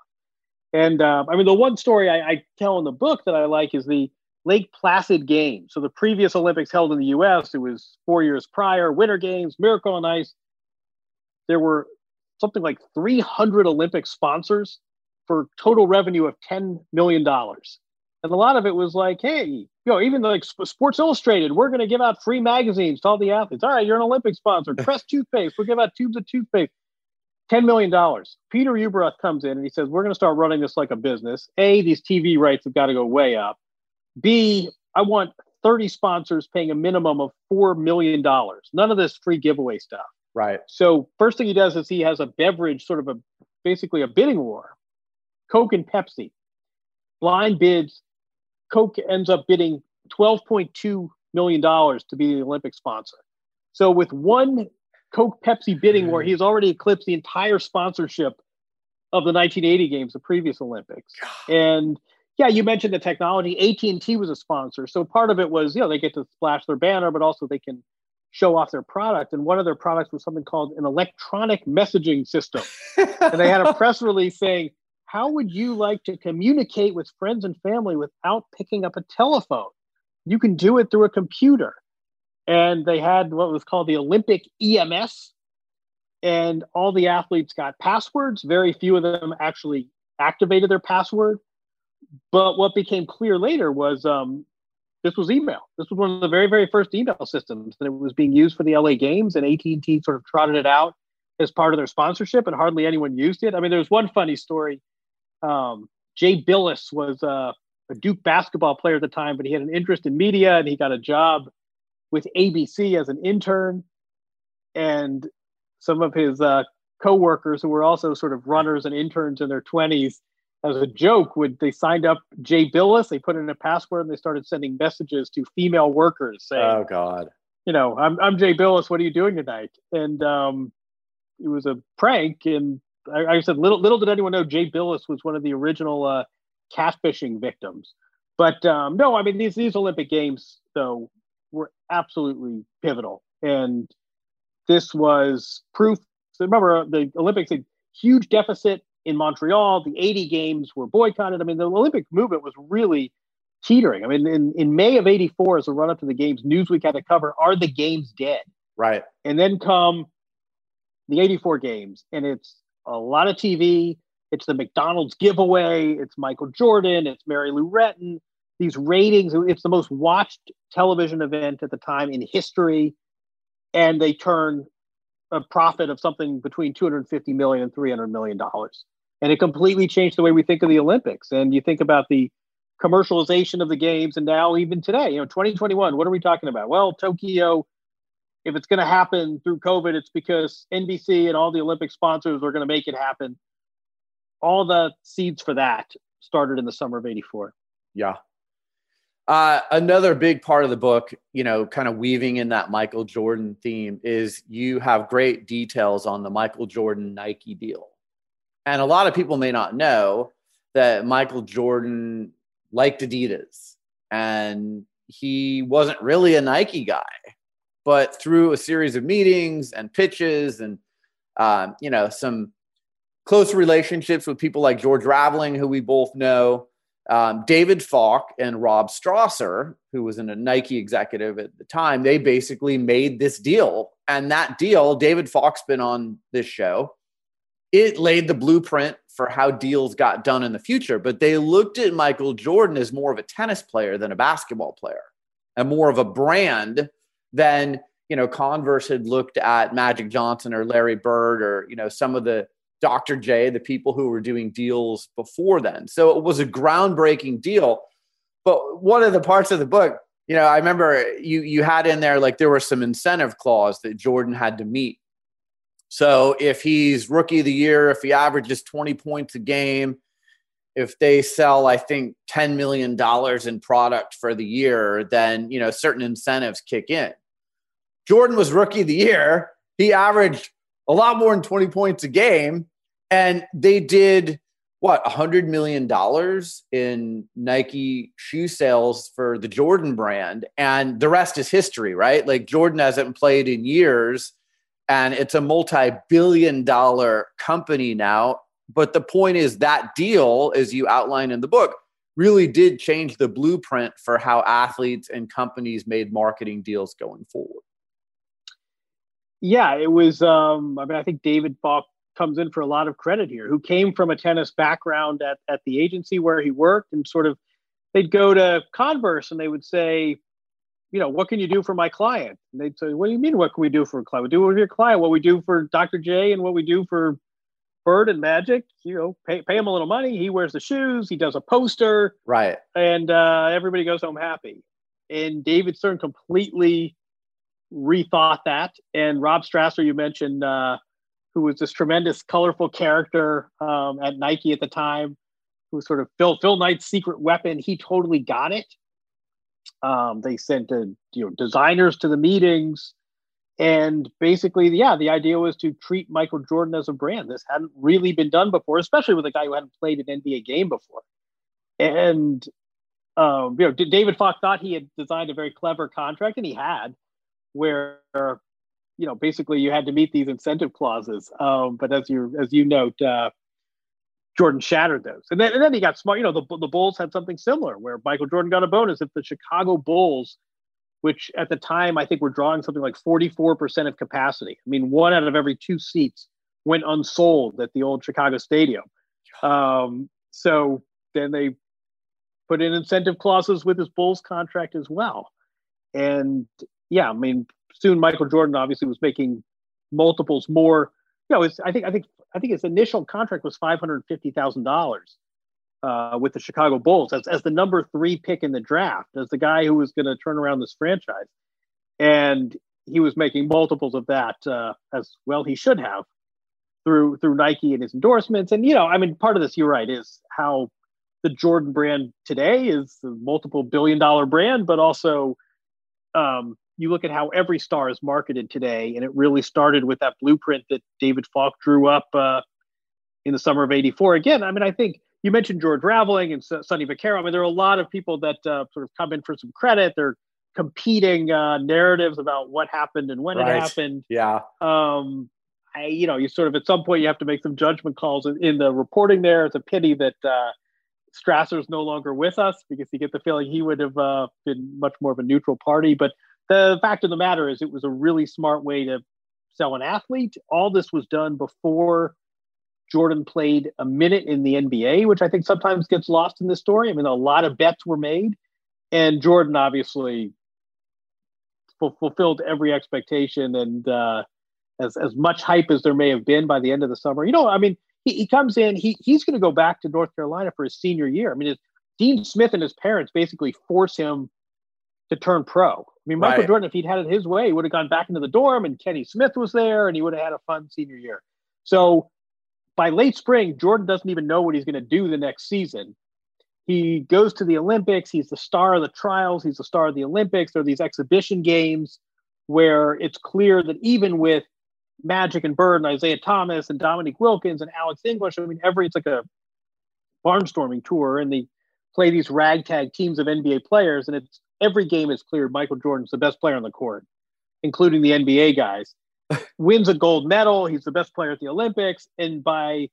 And uh, I mean, the one story I, I, tell in the book that I like is the Lake Placid Games. So the previous Olympics held in the U.S. It was four years prior. Winter Games, Miracle on Ice. There were something like 300 Olympic sponsors for total revenue of $10 million. And a lot of it was like, hey, you know, even like Sports Illustrated, we're going to give out free magazines to all the athletes. All right, you're an Olympic sponsor. Crest toothpaste. We'll give out tubes of toothpaste. $10 million. Peter Ueberroth comes in and he says, We're going to start running this like a business. A, these TV rights have got to go way up. B, I want 30 sponsors paying a minimum of $4 million. None of this free giveaway stuff. Right. So, first thing he does is he has a beverage, sort of a basically a bidding war Coke and Pepsi. Blind bids. Coke ends up bidding $12.2 million to be the Olympic sponsor. So, with one Coke Pepsi bidding war, he's already eclipsed the entire sponsorship of the 1980 games, the previous Olympics. And yeah, you mentioned the technology. AT&T was a sponsor. So part of it was, you know, they get to splash their banner, but also they can show off their product. And one of their products was something called an electronic messaging system. and they had a press release saying, how would you like to communicate with friends and family without picking up a telephone? You can do it through a computer. And they had what was called the Olympic EMS. And all the athletes got passwords. Very few of them actually activated their password. But what became clear later was um, this was email. This was one of the very, very first email systems, and it was being used for the LA Games. And AT and T sort of trotted it out as part of their sponsorship, and hardly anyone used it. I mean, there's one funny story. Um, Jay Bilas was uh, a Duke basketball player at the time, but he had an interest in media, and he got a job with ABC as an intern. And some of his uh, coworkers, who were also sort of runners and interns in their 20s, as a joke would they signed up Jay Bilas, they put in a password and they started sending messages to female workers saying, "Oh God, you know, I'm I'm Jay Bilas. What are you doing tonight?" And um, it was a prank. And I, I, said, little little did anyone know Jay Bilas was one of the original uh, catfishing victims. But um, no, I mean these these Olympic Games though were absolutely pivotal, and this was proof. So remember, the Olympics had huge deficit in Montreal. The 80 games were boycotted. I mean, the Olympic movement was really teetering. I mean, in, in May of 84, as a run up to the games, Newsweek had to cover Are the Games Dead? Right. And then come the 84 games, and it's a lot of TV. It's the McDonald's giveaway. It's Michael Jordan. It's Mary Lou Retton. These ratings, it's the most watched television event at the time in history. And they turn a profit of something between 250 million and 300 million dollars and it completely changed the way we think of the Olympics. And you think about the commercialization of the games, and now even today, you know, 2021. What are we talking about? Well, Tokyo. If it's going to happen through COVID, it's because NBC and all the Olympic sponsors are going to make it happen. All the seeds for that started in the summer of '84. Yeah. Uh, another big part of the book, you know, kind of weaving in that Michael Jordan theme, is you have great details on the Michael Jordan Nike deal and a lot of people may not know that Michael Jordan liked Adidas and he wasn't really a Nike guy. But through a series of meetings and pitches and, um, you know, some close relationships with people like George Raveling, who we both know, um, David Falk and Rob Strasser, who was a Nike executive at the time, they basically made this deal. And that deal, David Falk's been on this show it laid the blueprint for how deals got done in the future. But they looked at Michael Jordan as more of a tennis player than a basketball player and more of a brand than, you know, Converse had looked at Magic Johnson or Larry Bird or, you know, some of the Dr. J, the people who were doing deals before then. So it was a groundbreaking deal. But one of the parts of the book, you know, I remember you you had in there like there were some incentive clause that Jordan had to meet so if he's rookie of the year, if he averages 20 points a game, if they sell, I think, $10 million in product for the year, then, you know, certain incentives kick in. Jordan was rookie of the year. He averaged a lot more than 20 points a game. And they did what, $100 million in Nike shoe sales for the Jordan brand. And the rest is history, right? Like Jordan hasn't played in years and it's a multi-billion dollar company now. But the point is that deal as you outline in the book really did change the blueprint for how athletes and companies made marketing deals going forward. Yeah it was um i mean i think david falk comes in for a lot of credit here, who came from a tennis background at, at the agency where he worked and sort of they'd go to Converse and they would say, you know, what can you do for my client? And they'd say, what do you mean, what can we do for a client? We do with your client, what we do for Dr. J and what we do for Bird and Magic, you know, pay, pay him a little money. He wears the shoes, he does a poster. Right. And uh, everybody goes home happy. And David Stern completely rethought that. And Rob Strasser, you mentioned, uh, who was this tremendous, colorful character um, at Nike at the time, who was sort of Phil Phil Knight's secret weapon. He totally got it. Um, they sent uh, you know designers to the meetings, and basically, yeah, the idea was to treat Michael Jordan as a brand. This hadn't really been done before, especially with a guy who hadn't played an NBA game before. And um, you know, David Falk thought he had designed a very clever contract, and he had, where you know basically you had to meet these incentive clauses. Um, but as you as you note, uh, Jordan shattered those. And then, and then he got smart. You know, the, the Bulls had something similar where Michael Jordan got a bonus if the Chicago Bulls, which at the time I think were drawing something like 44% of capacity. I mean, one out of every two seats went unsold at the old Chicago Stadium. Um, so then they put in incentive clauses with his Bulls contract as well. And yeah, I mean, soon Michael Jordan obviously was making multiples more. You know, I think I think I think his initial contract was five hundred fifty thousand uh, dollars with the Chicago Bulls as as the number three pick in the draft, as the guy who was going to turn around this franchise, and he was making multiples of that uh, as well. He should have through through Nike and his endorsements, and you know, I mean, part of this, you're right, is how the Jordan brand today is a multiple billion dollar brand, but also um, you look at how every star is marketed today, and it really started with that blueprint that David Falk drew up uh, in the summer of '84. Again, I mean, I think you mentioned George Raveling and Sonny Vaccaro. I mean, there are a lot of people that uh, sort of come in for some credit. They're competing uh, narratives about what happened and when right. it happened. Yeah. Um, I, you know, you sort of at some point you have to make some judgment calls in, in the reporting. There, it's a pity that uh, Strasser's no longer with us because you get the feeling he would have uh, been much more of a neutral party. But the fact of the matter is, it was a really smart way to sell an athlete. All this was done before Jordan played a minute in the NBA, which I think sometimes gets lost in this story. I mean, a lot of bets were made, and Jordan obviously fulfilled every expectation and uh, as as much hype as there may have been by the end of the summer. You know, I mean, he, he comes in, he he's going to go back to North Carolina for his senior year. I mean, Dean Smith and his parents basically force him to turn pro. I mean, Michael right. Jordan, if he'd had it his way, he would have gone back into the dorm and Kenny Smith was there and he would have had a fun senior year. So by late spring, Jordan doesn't even know what he's going to do the next season. He goes to the Olympics. He's the star of the trials. He's the star of the Olympics. There are these exhibition games where it's clear that even with Magic and Bird and Isiah Thomas and Dominique Wilkins and Alex English, I mean, every it's like a barnstorming tour, and they play these ragtag teams of NBA players, and it's every game is clear Michael Jordan's the best player on the court, including the NBA guys. Wins a gold medal. He's the best player at the Olympics. And by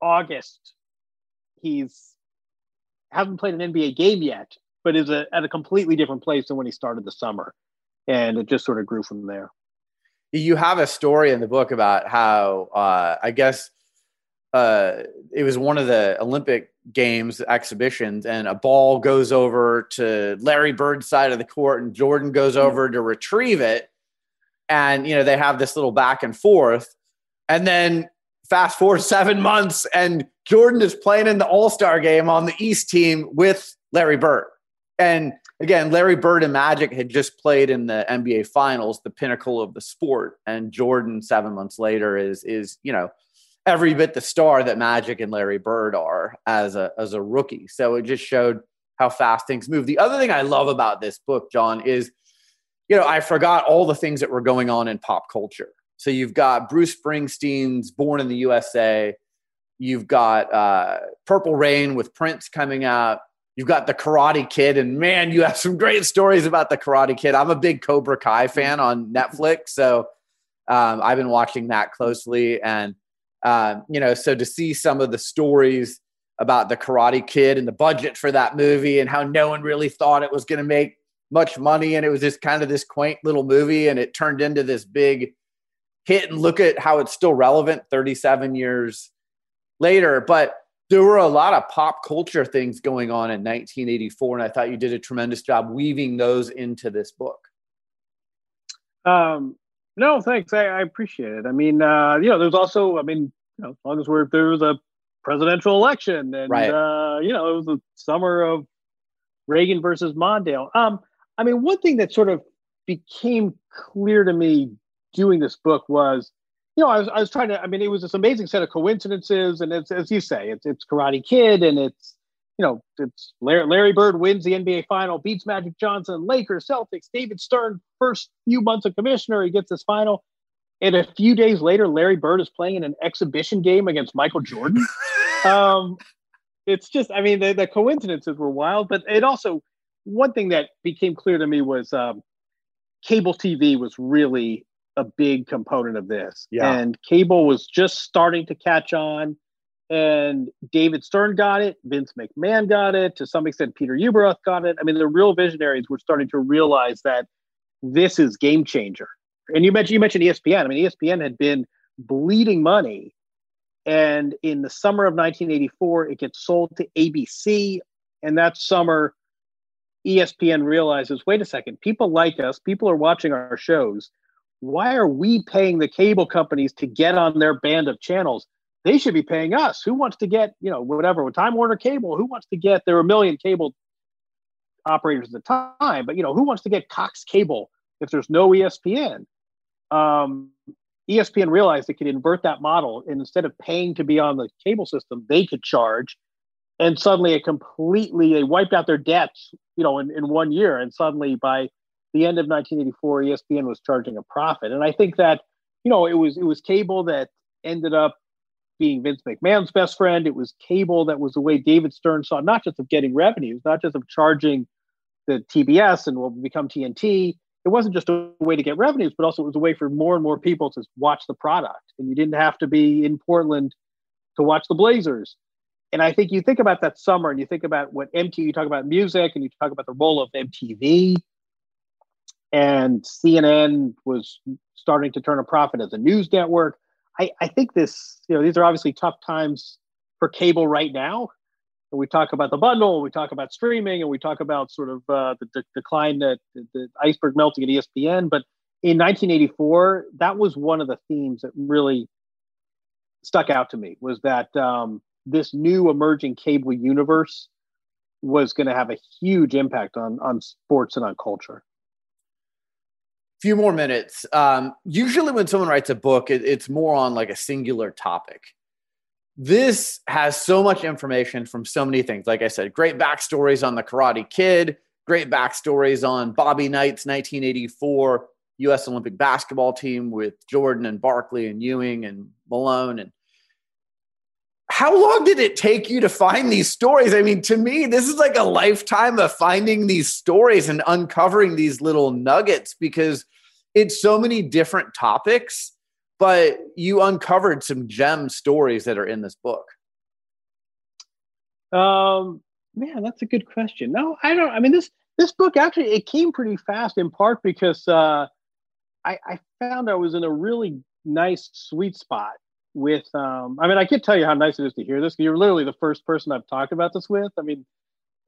August, he's hasn't played an NBA game yet, but is a, at a completely different place than when he started the summer. And it just sort of grew from there. You have a story in the book about how uh, I guess uh, it was one of the Olympic Games exhibitions, and a ball goes over to Larry Bird's side of the court, and Jordan goes over to retrieve it, and you know they have this little back and forth, and then fast forward seven months, and Jordan is playing in the All Star game on the East team with Larry Bird, and again, Larry Bird and Magic had just played in the NBA Finals, the pinnacle of the sport, and Jordan seven months later is is you know every bit the star that Magic and Larry Bird are as a as a rookie. So it just showed how fast things move. The other thing I love about this book, Jon, is you know, I forgot all the things that were going on in pop culture. So you've got Bruce Springsteen's Born in the USA. You've got uh, Purple Rain with Prince coming out. You've got the Karate Kid, and man, you have some great stories about the Karate Kid. I'm a big Cobra Kai fan on Netflix, so um, I've been watching that closely. And um, you know, so to see some of the stories about the Karate Kid and the budget for that movie and how no one really thought it was going to make much money and it was just kind of this quaint little movie and it turned into this big hit and look at how it's still relevant 37 years later. But there were a lot of pop culture things going on in 1984, and I thought you did a tremendous job weaving those into this book. Um, no, thanks. I, I appreciate it. I mean, uh, you know, there's also, I mean, you know, as long as we're there was a presidential election, and right. uh, you know, it was the summer of Reagan versus Mondale. Um, I mean, one thing that sort of became clear to me doing this book was you know, I was, I was trying to, I mean, it was this amazing set of coincidences. And it's, as you say, it's, it's Karate Kid and it's, you know, it's Larry, Larry Bird wins the NBA final, beats Magic Johnson, Lakers, Celtics, David Stern, first few months of commissioner, he gets this final. And a few days later, Larry Bird is playing in an exhibition game against Michael Jordan. um, it's just, I mean, the, the coincidences were wild, but it also, one thing that became clear to me was um, cable TV was really a big component of this. Yeah. And cable was just starting to catch on. And David Stern got it, Vince McMahon got it, to some extent, Peter Ueberroth got it. I mean, the real visionaries were starting to realize that this is game changer. And you mentioned you mentioned ESPN. I mean, ESPN had been bleeding money. And in the summer of 1984, it gets sold to ABC. And that summer, ESPN realizes wait a second, people like us, people are watching our shows why are we paying the cable companies to get on their band of channels? They should be paying us. Who wants to get, you know, whatever, with Time Warner Cable, who wants to get, there were a million cable operators at the time, but, you know, who wants to get Cox Cable if there's no ESPN? Um, ESPN realized they could invert that model. And instead of paying to be on the cable system, they could charge. And suddenly it completely, they wiped out their debts, you know, in, in one year. And suddenly by the end of 1984, ESPN was charging a profit, and I think that you know it was it was cable that ended up being Vince McMahon's best friend. It was cable that was the way David Stern saw not just of getting revenues, not just of charging the TBS and will become TNT. It wasn't just a way to get revenues, but also it was a way for more and more people to watch the product. And you didn't have to be in Portland to watch the Blazers. And I think you think about that summer and you think about what MTV, you talk about music and you talk about the role of MTV and CNN was starting to turn a profit as a news network. I, I think this, you know, these are obviously tough times for cable right now. And we talk about the bundle, we talk about streaming, and we talk about sort of uh, the, the decline, that the, the iceberg melting at ESPN. But in 1984, that was one of the themes that really stuck out to me was that um, this new emerging cable universe was going to have a huge impact on on sports and on culture few more minutes. Um, usually, when someone writes a book, it, it's more on like a singular topic. This has so much information from so many things. Like I said, great backstories on the Karate Kid, great backstories on Bobby Knight's 1984 U.S. Olympic basketball team with Jordan and Barkley and Ewing and Malone and how long did it take you to find these stories? I mean, to me, this is like a lifetime of finding these stories and uncovering these little nuggets because it's so many different topics, but you uncovered some gem stories that are in this book. Um, man, that's a good question. No, I don't. I mean, this this book actually it came pretty fast in part because uh, I, I found I was in a really nice sweet spot with um, I mean, I can't tell you how nice it is to hear this. You're literally the first person I've talked about this with. I mean,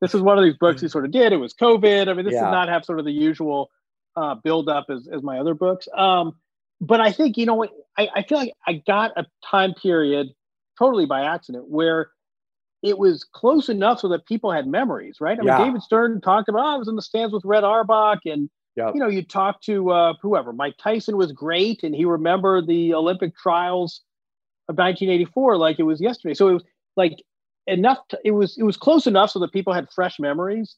this is one of these books you sort of did. It was COVID. I mean, this yeah. did not have sort of the usual uh, build up as, as my other books. Um, but I think, you know, I, I feel like I got a time period totally by accident where it was close enough so that people had memories, right? I mean. David Stern talked about, oh, I was in the stands with Red Auerbach, and, yep. you know, you talked to uh, whoever. Mike Tyson was great and he remembered the Olympic trials of 1984 like it was yesterday. So it was like enough. To, it was it was close enough so that people had fresh memories,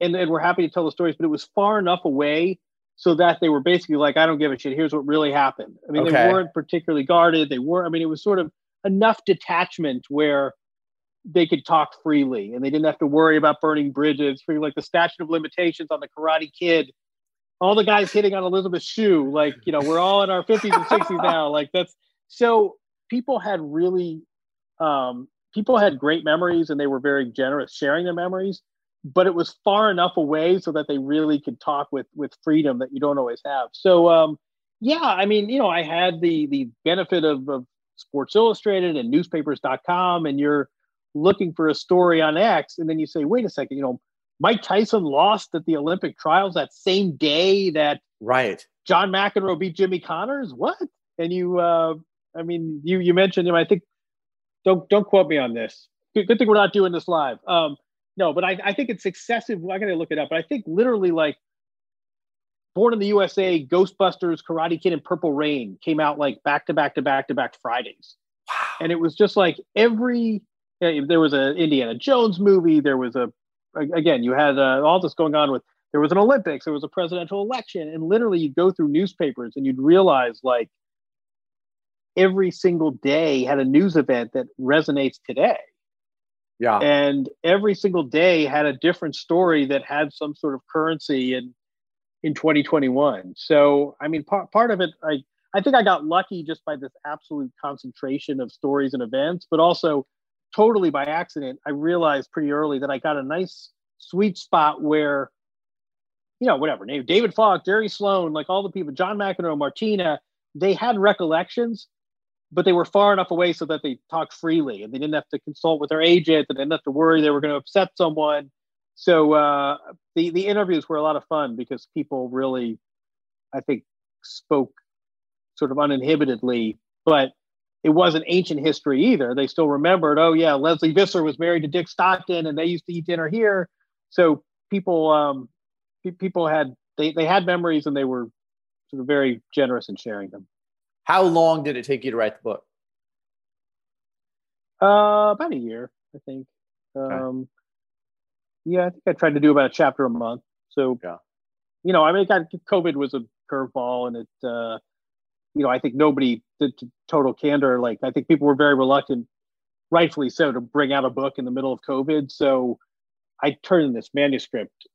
and and were happy to tell the stories. But it was far enough away so that they were basically like, I don't give a shit. Here's what really happened. I mean, okay. they weren't particularly guarded. They were. I mean, it was sort of enough detachment where they could talk freely and they didn't have to worry about burning bridges. For like the statute of limitations on the Karate Kid all the guys hitting on Elizabeth Shue, like, you know, we're all in our 50s and 60s now. Like that's so people had really um, people had great memories and they were very generous sharing their memories but it was far enough away so that they really could talk with with freedom that you don't always have so um, yeah, I mean, you know, I had the the benefit of, of Sports Illustrated and newspapers.com, and you're looking for a story on X, and then you say, wait a second, you know, Mike Tyson lost at the Olympic trials that same day that right John McEnroe beat Jimmy Connors. What? And you, uh, I mean, you you mentioned him. I think don't don't quote me on this. Good, good thing we're not doing this live. Um, no, but I, I think it's excessive. I gotta look it up, but I think literally like Born in the USA, Ghostbusters, Karate Kid, and Purple Rain came out like back to back to back to back Fridays. Wow. And it was just like every there was an Indiana Jones movie. There was a again you had uh, all this going on with there was an Olympics. There was a presidential election, and literally you'd go through newspapers and you'd realize like every single day had a news event that resonates today. Yeah. And every single day had a different story that had some sort of currency in in 2021. So, I mean, part part of it, I I think I got lucky just by this absolute concentration of stories and events, but also totally by accident, I realized pretty early that I got a nice sweet spot where, you know, whatever, name David Falk, Jerry Sloan, like all the people, John McEnroe, Martina, they had recollections, but they were far enough away so that they talked freely and they didn't have to consult with their agent and they didn't have to worry they were going to upset someone. So uh, the the interviews were a lot of fun because people really, I think, spoke sort of uninhibitedly, but it wasn't ancient history either. They still remembered, oh yeah, Lesley Visser was married to Dick Stockton, and they used to eat dinner here. So people, um, people had they they had memories, and they were sort of very generous in sharing them. How long did it take you to write the book? Uh, about a year, I think. Okay. Um, yeah, I think I tried to do about a chapter a month. So, yeah. you know, I mean, got, COVID was a curveball, and it, uh, you know, I think nobody did total candor. Like, I think people were very reluctant, rightfully so, to bring out a book in the middle of COVID. So, I turned in this manuscript,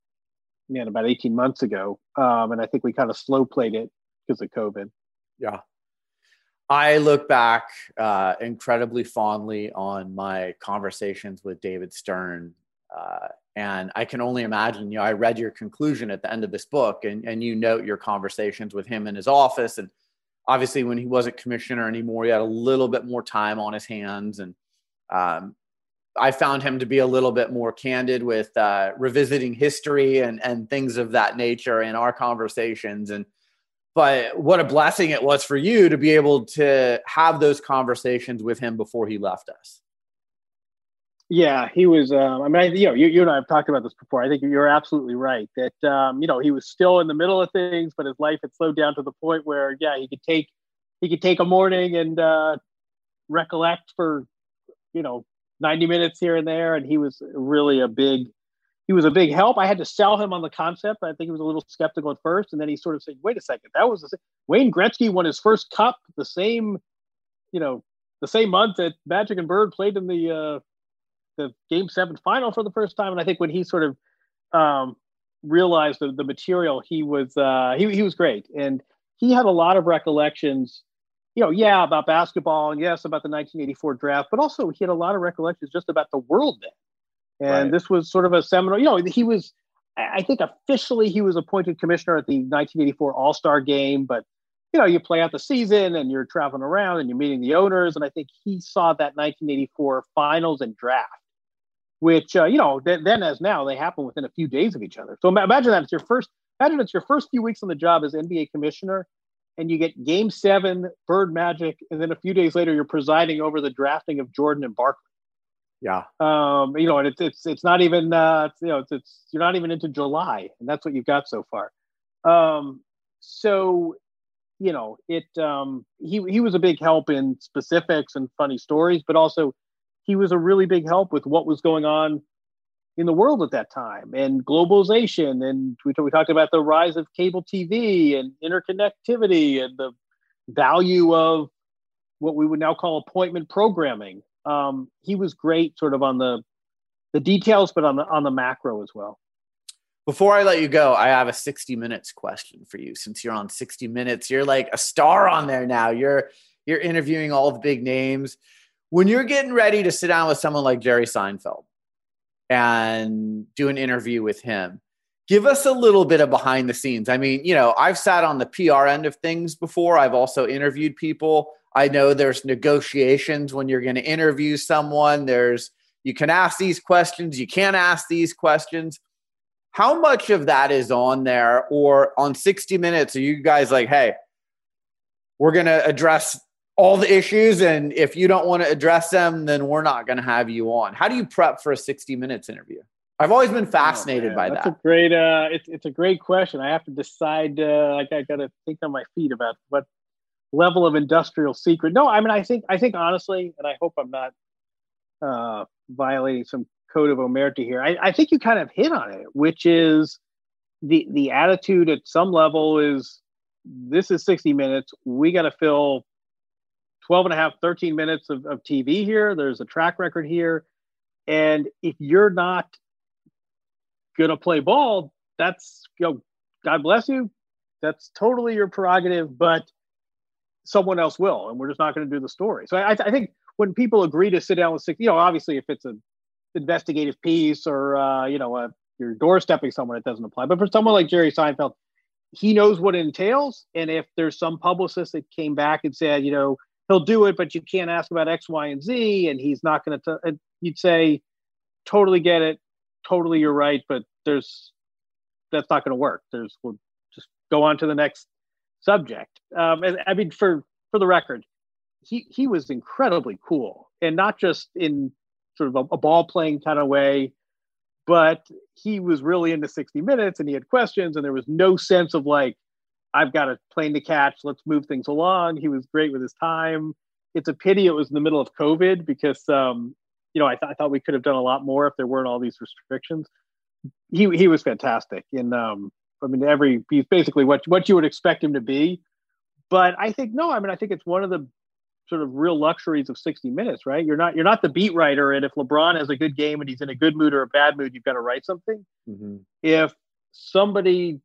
man, about 18 months ago. Um, and I think we kind of slow played it because of COVID. Yeah. I look back uh, incredibly fondly on my conversations with David Stern. Uh, and I can only imagine, you know, I read your conclusion at the end of this book and, and you note your conversations with him in his office. And obviously, when he wasn't commissioner anymore, he had a little bit more time on his hands. And um, I found him to be a little bit more candid with uh, revisiting history and, and things of that nature in our conversations. And but what a blessing it was for you to be able to have those conversations with him before he left us. Yeah, he was. Um, I mean, I, you know, you, you and I have talked about this before. I think you're absolutely right that um, you know he was still in the middle of things, but his life had slowed down to the point where, yeah, he could take he could take a morning and uh, recollect for you know 90 minutes here and there, and he was really a big he was a big help. I had to sell him on the concept. I think he was a little skeptical at first, and then he sort of said, "Wait a second, that was the same. Wayne Gretzky won his first cup the same, you know, the same month that Magic and Bird played in the uh, the Game Seven final for the first time." And I think when he sort of um, realized the, the material, he was uh, he he was great, and he had a lot of recollections. You know, yeah, about basketball, and yes, about the 1984 draft, but also he had a lot of recollections just about the world then and right. this was sort of a seminal. You know, he was, I think, officially he was appointed commissioner at the 1984 All Star Game, but you know, you play out the season and you're traveling around and you're meeting the owners, and I think he saw that 1984 finals and draft, which uh, you know, th- then as now they happen within a few days of each other. So imagine that it's your first. Imagine it's your first few weeks on the job as NBA commissioner, and you get Game Seven, Bird Magic, and then a few days later you're presiding over the drafting of Jordan and Barkley. Yeah. Um, you know, and it's it's it's not even uh, you know it's, it's you're not even into July, and that's what you've got so far. Um, so, you know, it um, he he was a big help in specifics and funny stories, but also he was a really big help with what was going on in the world at that time and globalization, and we we talked about the rise of cable TV and interconnectivity and the value of what we would now call appointment programming um, he was great sort of on the the details, but on the on the macro as well. Before I let you go, I have a 60 minutes question for you. Since you're on 60 minutes, you're like a star on there now. You're you're interviewing all the big names. When you're getting ready to sit down with someone like Jerry Seinfeld and do an interview with him, give us a little bit of behind the scenes. I mean, you know, I've sat on the PR end of things before. I've also interviewed people. I know there's negotiations when you're going to interview someone. There's you can ask these questions, you can't ask these questions. How much of that is on there or on 60 minutes are you guys like, "Hey, we're going to address all the issues and if you don't want to address them then we're not going to have you on." How do you prep for a 60 minutes interview? I've always been fascinated oh, by That's that. a great. Uh, it's it's a great question. I have to decide. Uh, like I got to think on my feet about what level of industrial secret. No, I mean I think I think honestly, and I hope I'm not uh, violating some code of omerta here. I, I think you kind of hit on it, which is the the attitude at some level is this is 60 minutes. We got to fill 12 and a half, 13 minutes of, of TV here. There's a track record here. And if you're not going to play ball, that's, you know, God bless you. That's totally your prerogative, but someone else will. And we're just not going to do the story. So I, I think when people agree to sit down with six, you know, obviously if it's an investigative piece or, uh, you know, a, you're doorstepping someone, it doesn't apply. But for someone like Jerry Seinfeld, he knows what it entails. And if there's some publicist that came back and said, you know, he'll do it, but you can't ask about X, Y, and Z, and he's not going to, you'd say, totally get it. Totally, you're right. But there's, that's not going to work. There's, we'll just go on to the next subject. Um, and I mean, for, for the record, he, he was incredibly cool and not just in sort of a, a ball playing kind of way, but he was really into 60 minutes and he had questions and there was no sense of like, I've got a plane to catch. Let's move things along. He was great with his time. It's a pity it was in the middle of COVID because, um, you know, I, th- I thought we could have done a lot more if there weren't all these restrictions. He he was fantastic, and um, I mean, every he's basically what what you would expect him to be. But I think no, I mean, I think it's one of the sort of real luxuries of 60 minutes, right? You're not you're not the beat writer, and if LeBron has a good game and he's in a good mood or a bad mood, you've got to write something. Mm-hmm. If somebody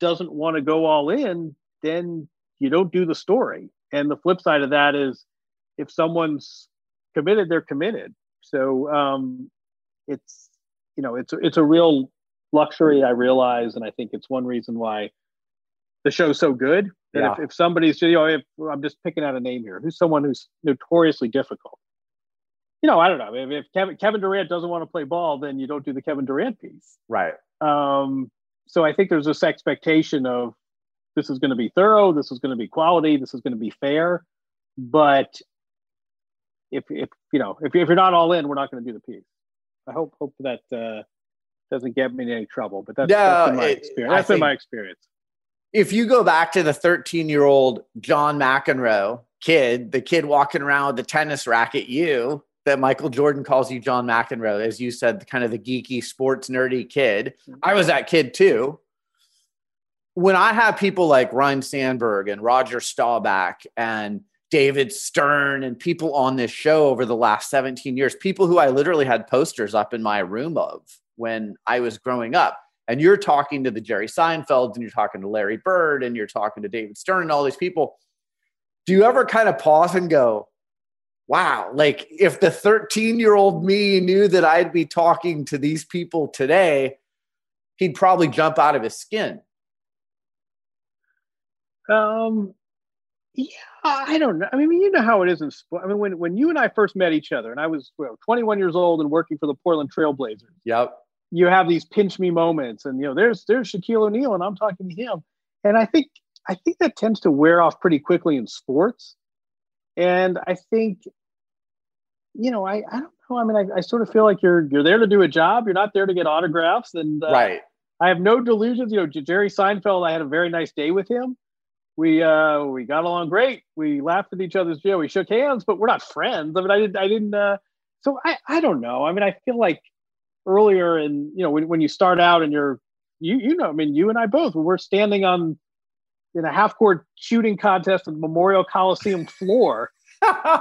doesn't want to go all in, then you don't do the story. And the flip side of that is if someone's committed, they're committed. So um, it's you know it's it's a real luxury I realize, and I think it's one reason why the show's so good. That Yeah. if, if somebody's you know if I'm just picking out a name here, who's someone who's notoriously difficult. You know, I don't know if, if Kevin Kevin Durant doesn't want to play ball, then you don't do the Kevin Durant piece. Right. Um, so I think there's this expectation of this is going to be thorough, this is going to be quality, this is going to be fair. But if if you know if, if you're not all in, we're not going to do the piece. I hope hope that uh, doesn't get me in any trouble. But that's, that's No, been my it- experience. That's been my experience. if you go back to the 13 year old John McEnroe kid, the kid walking around with the tennis racket, you that Michael Jordan calls you John McEnroe, as you said, kind of the geeky sports nerdy kid. Mm-hmm. I was that kid too. When I have people like Ryne Sandberg and Roger Staubach and David Stern and people on this show over the last 17 years, people who I literally had posters up in my room of when I was growing up. And you're talking to the Jerry Seinfelds and you're talking to Larry Bird and you're talking to David Stern and all these people. Do you ever kind of pause and go, wow, like if the 13 year old me knew that I'd be talking to these people today, he'd probably jump out of his skin. Um, yeah, I don't know. I mean, you know how it is in sport. I mean, when when you and I first met each other, and I was well, 21 years old and working for the Portland Trailblazers. Yep. You have these pinch me moments and you know there's there's Shaquille O'Neal and I'm talking to him. And I think I think that tends to wear off pretty quickly in sports. And I think you know I I don't know. I mean I, I sort of feel like you're you're there to do a job. You're not there to get autographs. And uh, right. I have no delusions. You know Jerry Seinfeld I had a very nice day with him. We uh we got along great. We laughed at each other's you know we shook hands but we're not friends. I mean I didn't I didn't uh so I I don't know. I mean I feel like earlier and you know when, when you start out and you're you you know I mean you and I both we're standing on in a half court shooting contest at the Memorial Coliseum floor.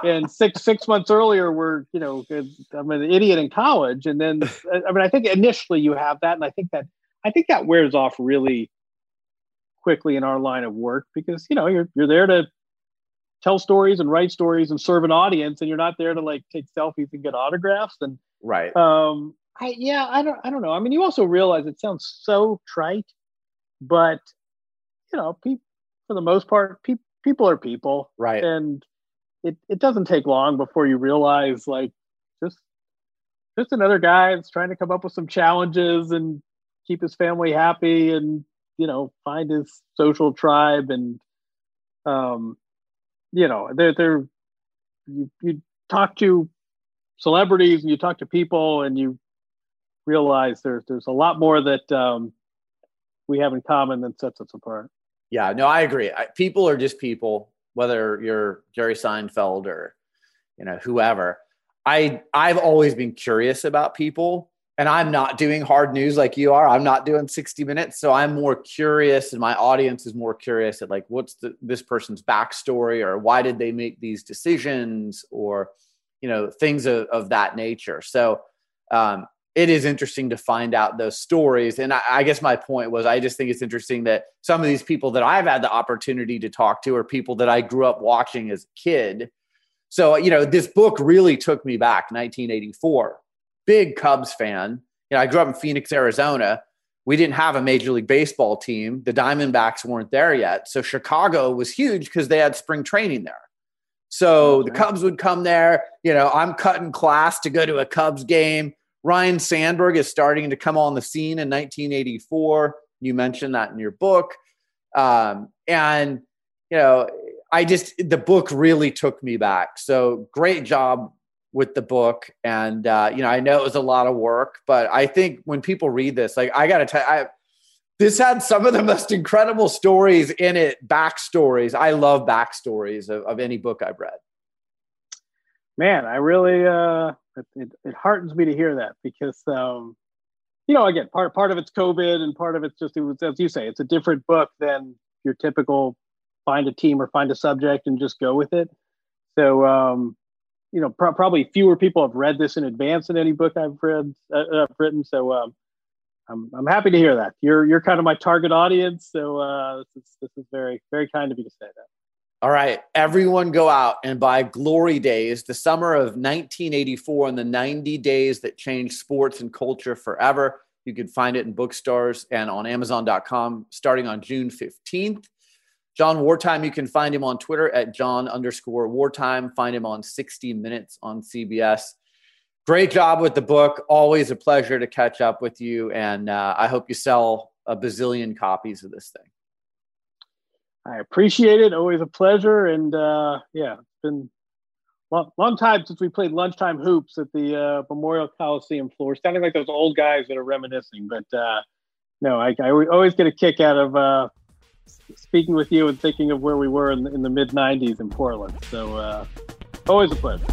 And six six months earlier we're you know I'm an idiot in college. And then I mean I think initially you have that and I think that I think that wears off really quickly in our line of work because you know you're you're there to tell stories and write stories and serve an audience and you're not there to like take selfies and get autographs. And right. um I yeah, I don't I don't know. I mean, you also realize it sounds so trite, but you know, pe- for the most part, pe- people are people, right? And it it doesn't take long before you realize like just just another guy that's trying to come up with some challenges and keep his family happy and you know find his social tribe and um you know they're they're you, you talk to celebrities and you talk to people and you realize there's there's a lot more that um, we have in common than sets us apart. Yeah, no, I agree. I, people are just people, whether you're Jerry Seinfeld or you know whoever. I I've always been curious about people, and I'm not doing hard news like you are. I'm not doing 60 minutes, so I'm more curious, and my audience is more curious at like what's the, this person's backstory, or why did they make these decisions, or you know things of, of that nature. So um, it is interesting to find out those stories. And I, I, guess my point was, I just think it's interesting that some of these people that I've had the opportunity to talk to are people that I grew up watching as a kid. So, you know, this book really took me back 1984. Big Cubs fan. You know, I grew up in Phoenix, Arizona. We didn't have a Major League Baseball team. The Diamondbacks weren't there yet. So Chicago was huge because they had spring training there. So the Cubs would come there. You know, I'm cutting class to go to a Cubs game Ryne Sandberg is starting to come on the scene in 1984. You mentioned that in your book. Um, and, you know, I just, the book really took me back. So great job with the book. And, uh, you know, I know it was a lot of work, but I think when people read this, like, I got to tell you, this had some of the most incredible stories in it, backstories. I love backstories of, of any book I've read. Man, I really, uh, it, it, it heartens me to hear that because um, you know again part part of it's covid and part of it's just it was as you say it's a different book than your typical find a team or find a subject and just go with it. So um, you know pro- probably fewer people have read this in advance than any book i've read uh, i've written. So um, I'm, I'm happy to hear that. You're you're kind of my target audience. So uh, this is this is very very kind of you to say that all right, everyone go out and buy Glory Days, the summer of 1984 and the 90 days that changed sports and culture forever. You can find it in bookstores and on Amazon.com starting on June 15th. Jon Wertheim, you can find him on Twitter at Jon underscore Wertheim. Find him on 60 Minutes on CBS. Great job with the book. Always a pleasure to catch up with you. And uh, I hope you sell a bazillion copies of this thing. I appreciate it. Always a pleasure. And uh, yeah, it's been long, long time since we played lunchtime hoops at the uh, Memorial Coliseum floor. Sounding like those old guys that are reminiscing. But uh, no, I, I, always get a kick out of uh, speaking with you and thinking of where we were in, in the mid 90s in Portland. So uh, always a pleasure.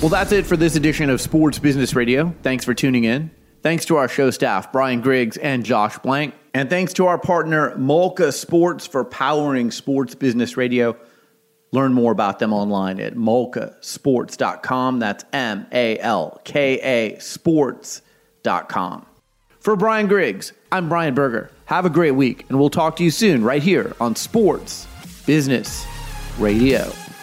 Well, that's it for this edition of Sports Business Radio. Thanks for tuning in. Thanks to our show staff, Brian Griggs and Josh Blank. And thanks to our partner, Malka Sports, for powering sports business radio. Learn more about them online at malkasports.com. That's M A L K A sports.com. For Brian Griggs, I'm Brian Berger. Have a great week, and we'll talk to you soon right here on Sports Business Radio.